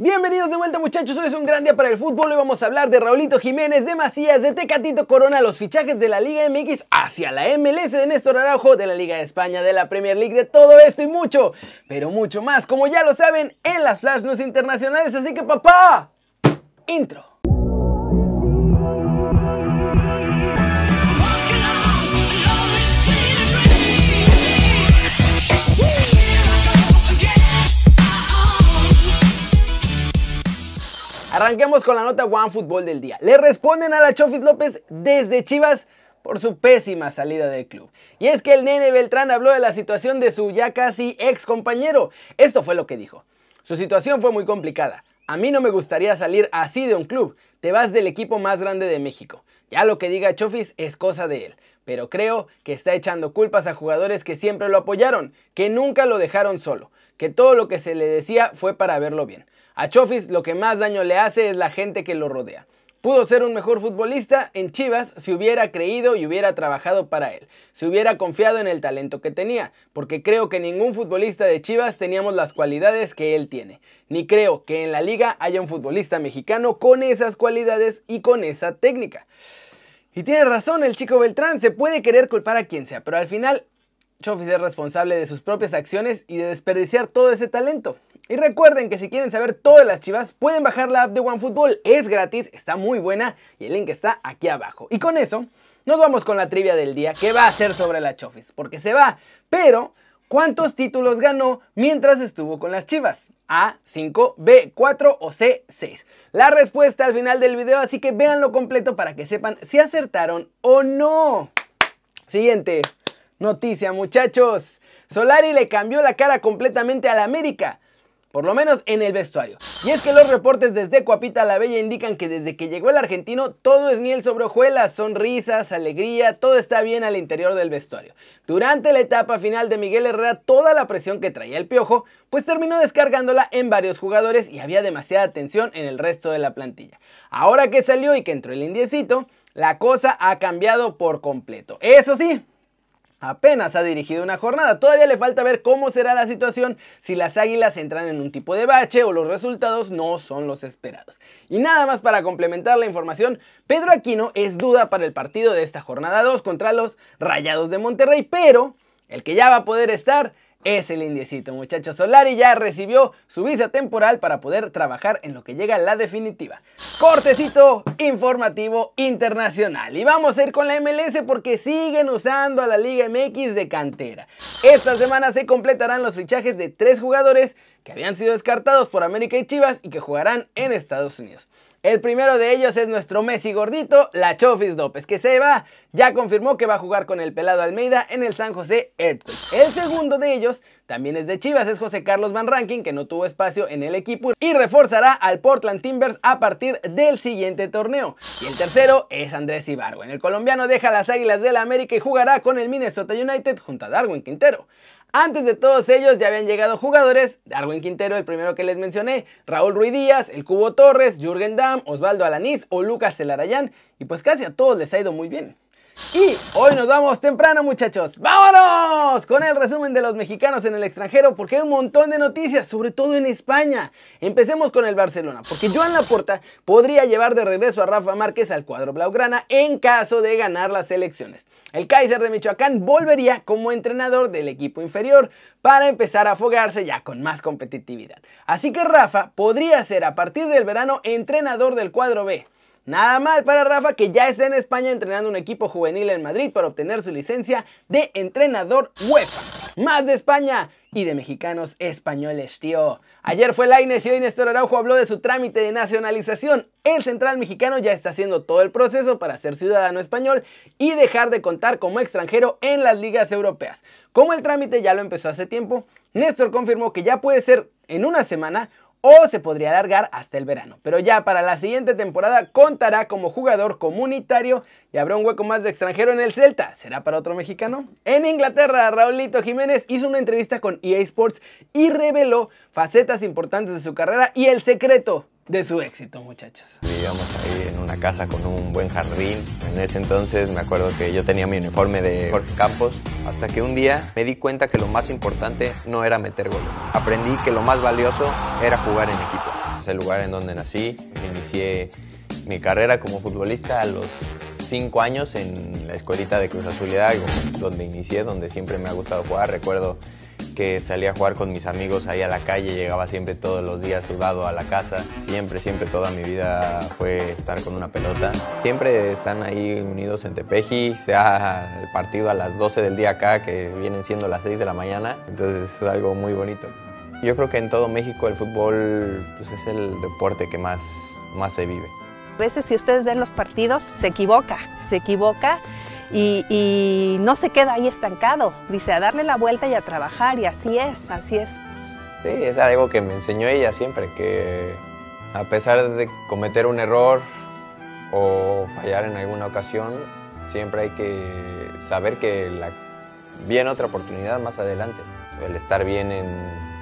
Bienvenidos de vuelta muchachos, hoy es un gran día para el fútbol, hoy vamos a hablar de Raulito Jiménez, de Macías, de Tecatito Corona, los fichajes de la Liga MX hacia la MLS de Néstor Araujo, de la Liga de España, de la Premier League, de todo esto y mucho, pero mucho más, como ya lo saben, en las Flash News Internacionales, así que papá, intro. Arranquemos con la nota One Fútbol del día. Le responden a la Chofis López desde Chivas por su pésima salida del club. Y es que el nene Beltrán habló de la situación de su ya casi ex compañero. Esto fue lo que dijo. Su situación fue muy complicada. A mí no me gustaría salir así de un club. Te vas del equipo más grande de México. Ya lo que diga Chofis es cosa de él. Pero creo que está echando culpas a jugadores que siempre lo apoyaron, que nunca lo dejaron solo, que todo lo que se le decía fue para verlo bien. A Chofis lo que más daño le hace es la gente que lo rodea. Pudo ser un mejor futbolista en Chivas si hubiera creído y hubiera trabajado para él, si hubiera confiado en el talento que tenía, porque creo que ningún futbolista de Chivas teníamos las cualidades que él tiene. Ni creo que en la liga haya un futbolista mexicano con esas cualidades y con esa técnica. Y tiene razón el chico Beltrán, se puede querer culpar a quien sea, pero al final Chofis es responsable de sus propias acciones y de desperdiciar todo ese talento. Y recuerden que si quieren saber todas las chivas, pueden bajar la app de OneFootball. Es gratis, está muy buena y el link está aquí abajo. Y con eso, nos vamos con la trivia del día, que va a ser sobre la Chofis, porque se va. Pero, ¿cuántos títulos ganó mientras estuvo con las chivas? A, 5, B, 4 o C, 6. La respuesta al final del video, así que véanlo completo para que sepan si acertaron o no. Siguiente noticia, muchachos. Solari le cambió la cara completamente a la América por lo menos en el vestuario. Y es que los reportes desde Coapita la Bella indican que desde que llegó el argentino todo es miel sobre hojuelas, sonrisas, alegría, todo está bien al interior del vestuario. Durante la etapa final de Miguel Herrera toda la presión que traía el piojo, pues terminó descargándola en varios jugadores y había demasiada tensión en el resto de la plantilla. Ahora que salió y que entró el indiecito, la cosa ha cambiado por completo. Eso sí, Apenas ha dirigido una jornada, todavía le falta ver cómo será la situación si las águilas entran en un tipo de bache o los resultados no son los esperados. Y nada más para complementar la información, Pedro Aquino es duda para el partido de esta jornada 2 contra los Rayados de Monterrey, pero el que ya va a poder estar es el indiecito, muchachos. Solari ya recibió su visa temporal para poder trabajar en lo que llega la definitiva. Cortecito informativo internacional. Y vamos a ir con la MLS porque siguen usando a la Liga MX de cantera. Esta semana se completarán los fichajes de tres jugadores que habían sido descartados por América y Chivas y que jugarán en Estados Unidos. El primero de ellos es nuestro Messi gordito, la Chofis López, que se va. Ya confirmó que va a jugar con el pelado Almeida en el San José Earthquake. El segundo de ellos también es de Chivas, es José Carlos Van Ranking, que no tuvo espacio en el equipo y reforzará al Portland Timbers a partir del siguiente torneo. Y el tercero es Andrés Ibargo. el colombiano deja las Águilas de la América y jugará con el Minnesota United junto a Darwin Quintero. Antes de todos ellos ya habían llegado jugadores, Darwin Quintero, el primero que les mencioné, Raúl Ruiz Díaz, el Cubo Torres, Jürgen Damm, Osvaldo Alanís o Lucas Celarayán, y pues casi a todos les ha ido muy bien. Y hoy nos vamos temprano muchachos. ¡Vámonos! Con el resumen de los mexicanos en el extranjero porque hay un montón de noticias, sobre todo en España. Empecemos con el Barcelona, porque Joan Laporta podría llevar de regreso a Rafa Márquez al cuadro blaugrana en caso de ganar las elecciones. El Kaiser de Michoacán volvería como entrenador del equipo inferior para empezar a afogarse ya con más competitividad. Así que Rafa podría ser a partir del verano entrenador del cuadro B. Nada mal para Rafa que ya está en España entrenando un equipo juvenil en Madrid para obtener su licencia de entrenador UEFA. Más de España y de mexicanos españoles, tío. Ayer fue Laines y hoy Néstor Araujo habló de su trámite de nacionalización. El central mexicano ya está haciendo todo el proceso para ser ciudadano español y dejar de contar como extranjero en las ligas europeas. Como el trámite ya lo empezó hace tiempo, Néstor confirmó que ya puede ser en una semana o se podría alargar hasta el verano. Pero ya para la siguiente temporada contará como jugador comunitario y habrá un hueco más de extranjero en el Celta. ¿Será para otro mexicano? En Inglaterra, Raulito Jiménez hizo una entrevista con EA Sports y reveló facetas importantes de su carrera y el secreto de su éxito, muchachos. Vivíamos ahí en una casa con un buen jardín. En ese entonces me acuerdo que yo tenía mi uniforme de Jorge Campos, hasta que un día me di cuenta que lo más importante no era meter goles. Aprendí que lo más valioso era jugar en equipo. el lugar en donde nací. Inicié mi carrera como futbolista a los cinco años en la escuelita de Cruz Azul Hidalgo, donde inicié, donde siempre me ha gustado jugar. Recuerdo que salía a jugar con mis amigos ahí a la calle, llegaba siempre todos los días sudado a la casa. Siempre, siempre toda mi vida fue estar con una pelota. Siempre están ahí unidos en Tepeji, sea el partido a las 12 del día acá, que vienen siendo las 6 de la mañana. Entonces es algo muy bonito. Yo creo que en todo México el fútbol pues, es el deporte que más, más se vive. A veces si ustedes ven los partidos, se equivoca, se equivoca y, no se queda ahí estancado, dice a darle la vuelta y a trabajar y así es, así es. Sí, es algo que me enseñó ella siempre, que a pesar de cometer un error o fallar en alguna ocasión, siempre hay que saber que viene otra oportunidad más adelante. El estar bien en,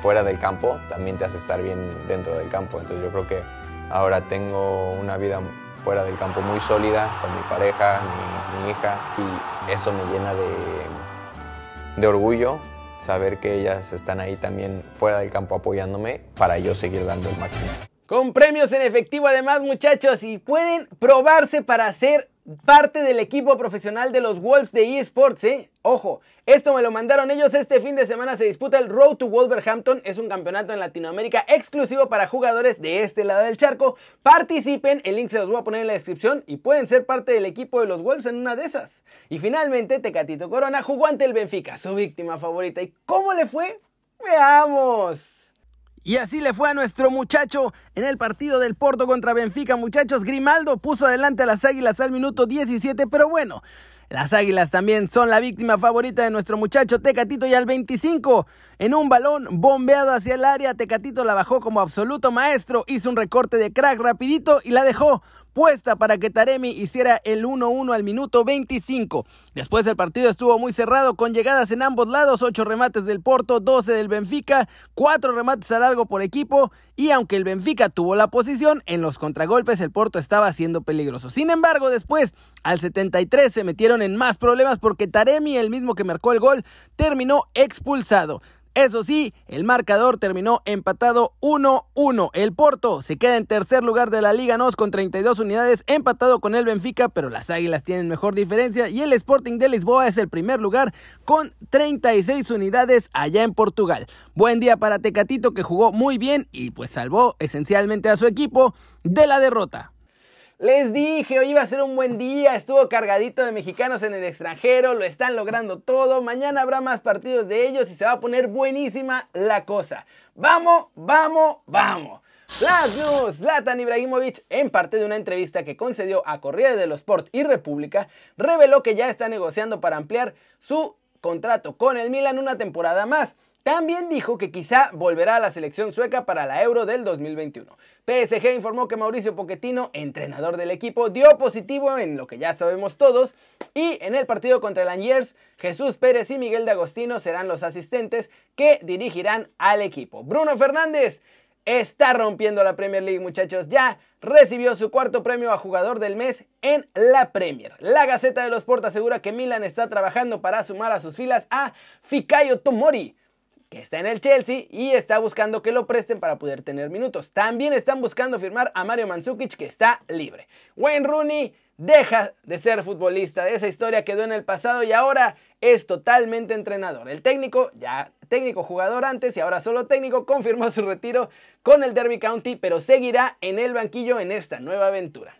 fuera del campo también te hace estar bien dentro del campo. Entonces yo creo que ahora tengo una vida fuera del campo muy sólida con mi pareja, mi, hija, y eso me llena de, de orgullo saber que ellas están ahí también fuera del campo apoyándome para yo seguir dando el máximo. Con premios en efectivo además muchachos y pueden probarse para ser parte del equipo profesional de los Wolves de eSports, ¿eh? Ojo, esto me lo mandaron ellos. Este fin de semana se disputa el Road to Wolverhampton. Es un campeonato en Latinoamérica exclusivo para jugadores de este lado del charco. Participen, el link se los voy a poner en la descripción y pueden ser parte del equipo de los Wolves en una de esas. Y finalmente, Tecatito Corona jugó ante el Benfica, su víctima favorita. ¿Y cómo le fue? Veamos. Y así le fue a nuestro muchacho en el partido del Porto contra Benfica. Muchachos, Grimaldo puso adelante a las Águilas al minuto 17, pero bueno, las Águilas también son la víctima favorita de nuestro muchacho Tecatito y al 25 en un balón bombeado hacia el área, Tecatito la bajó como absoluto maestro, hizo un recorte de crack rapidito y la dejó puesta para que Taremi hiciera el 1-1 al minuto 25. Después el partido estuvo muy cerrado con llegadas en ambos lados, 8 remates del Porto, 12 del Benfica, 4 remates a largo por equipo y aunque el Benfica tuvo la posición, en los contragolpes el Porto estaba siendo peligroso. Sin embargo, después al 73 se metieron en más problemas porque Taremi, el mismo que marcó el gol, terminó expulsado. Eso sí, el marcador terminó empatado 1-1. El Porto se queda en tercer lugar de la Liga NOS con 32 unidades, empatado con el Benfica, pero las Águilas tienen mejor diferencia y el Sporting de Lisboa es el primer lugar con 36 unidades allá en Portugal. Buen día para Tecatito que jugó muy bien y pues salvó esencialmente a su equipo de la derrota. Les dije, hoy iba a ser un buen día, estuvo cargadito de mexicanos en el extranjero, lo están logrando todo, mañana habrá más partidos de ellos y se va a poner buenísima la cosa. Vamos, vamos, vamos. Las News, Zlatan Ibrahimovic, en parte de una entrevista que concedió a Corriere dello Sport y República, reveló que ya está negociando para ampliar su contrato con el Milan una temporada más. También dijo que quizá volverá a la selección sueca para la Euro del 2021. PSG informó que Mauricio Pochettino, entrenador del equipo, dio positivo en lo que ya sabemos todos y en el partido contra el Angers, Jesús Pérez y Miguel de Agostino serán los asistentes que dirigirán al equipo. Bruno Fernández está rompiendo la Premier League, muchachos. Ya recibió su cuarto premio a jugador del mes en la Premier. La Gaceta de los Sport asegura que Milan está trabajando para sumar a sus filas a Fikayo Tomori está en el Chelsea y está buscando que lo presten para poder tener minutos. También están buscando firmar a Mario Mandzukic que está libre. Wayne Rooney deja de ser futbolista, esa historia quedó en el pasado y ahora es totalmente entrenador. El técnico, ya técnico jugador antes y ahora solo técnico, confirmó su retiro con el Derby County, pero seguirá en el banquillo en esta nueva aventura.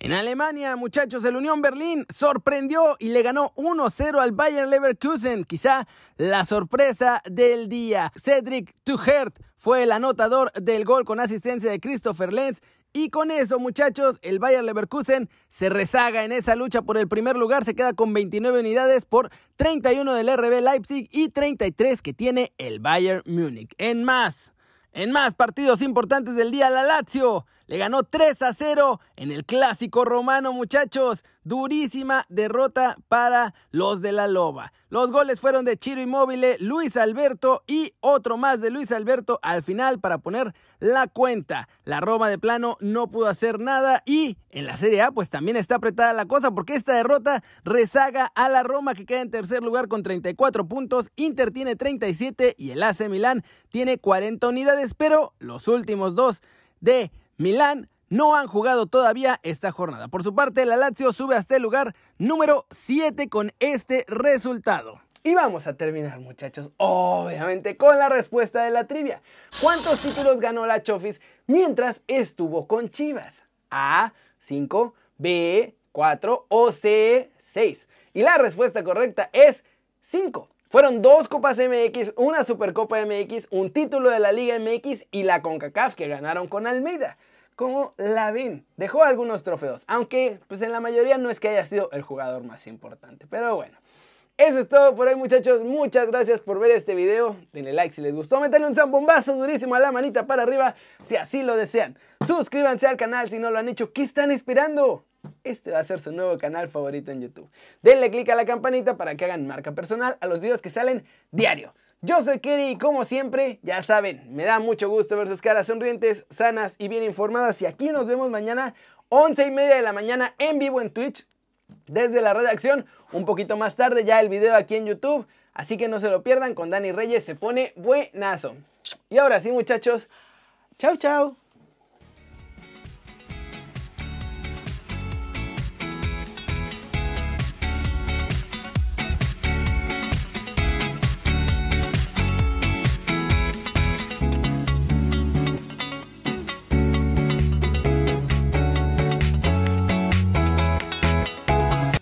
En Alemania, muchachos, el Unión Berlín sorprendió y le ganó 1-0 al Bayern Leverkusen. Quizá la sorpresa del día. Cedric Tuchert fue el anotador del gol con asistencia de Christopher Lenz. Y con eso, muchachos, el Bayern Leverkusen se rezaga en esa lucha por el primer lugar. Se queda con 29 unidades por 31 del RB Leipzig y 33 que tiene el Bayern Múnich. En más, en más partidos importantes del día, la Lazio le ganó 3 a 0 en el clásico romano, muchachos. Durísima derrota para los de la Loba. Los goles fueron de Chiro Inmóvil, Luis Alberto y otro más de Luis Alberto al final para poner la cuenta. La Roma de plano no pudo hacer nada y en la Serie A pues también está apretada la cosa porque esta derrota rezaga a la Roma que queda en tercer lugar con 34 puntos, Inter tiene 37 y el AC Milán tiene 40 unidades, pero los últimos dos de Milán no han jugado todavía esta jornada. Por su parte, la Lazio sube hasta el lugar número 7 con este resultado. Y vamos a terminar, muchachos, obviamente con la respuesta de la trivia. ¿Cuántos títulos ganó la Chofis mientras estuvo con Chivas? A, 5, B, 4 o C, 6. Y la respuesta correcta es 5. Fueron dos Copas MX, una Supercopa MX, un título de la Liga MX y la CONCACAF que ganaron con Almeida. Como la ven, dejó algunos trofeos, aunque pues en la mayoría no es que haya sido el jugador más importante, pero bueno. Eso es todo por hoy muchachos, muchas gracias por ver este video, denle like si les gustó, metanle un zambombazo durísimo a la manita para arriba si así lo desean. Suscríbanse al canal si no lo han hecho, ¿qué están esperando? Este va a ser su nuevo canal favorito en YouTube. Denle click a la campanita para que hagan marca personal a los videos que salen diario. Yo soy Kerry y como siempre, ya saben, me da mucho gusto ver sus caras sonrientes, sanas y bien informadas. Y aquí nos vemos mañana, 11 y media de la mañana en vivo en Twitch desde la redacción. Un poquito más tarde ya el video aquí en YouTube. Así que no se lo pierdan, con Dani Reyes se pone buenazo. Y ahora sí muchachos, chao chao.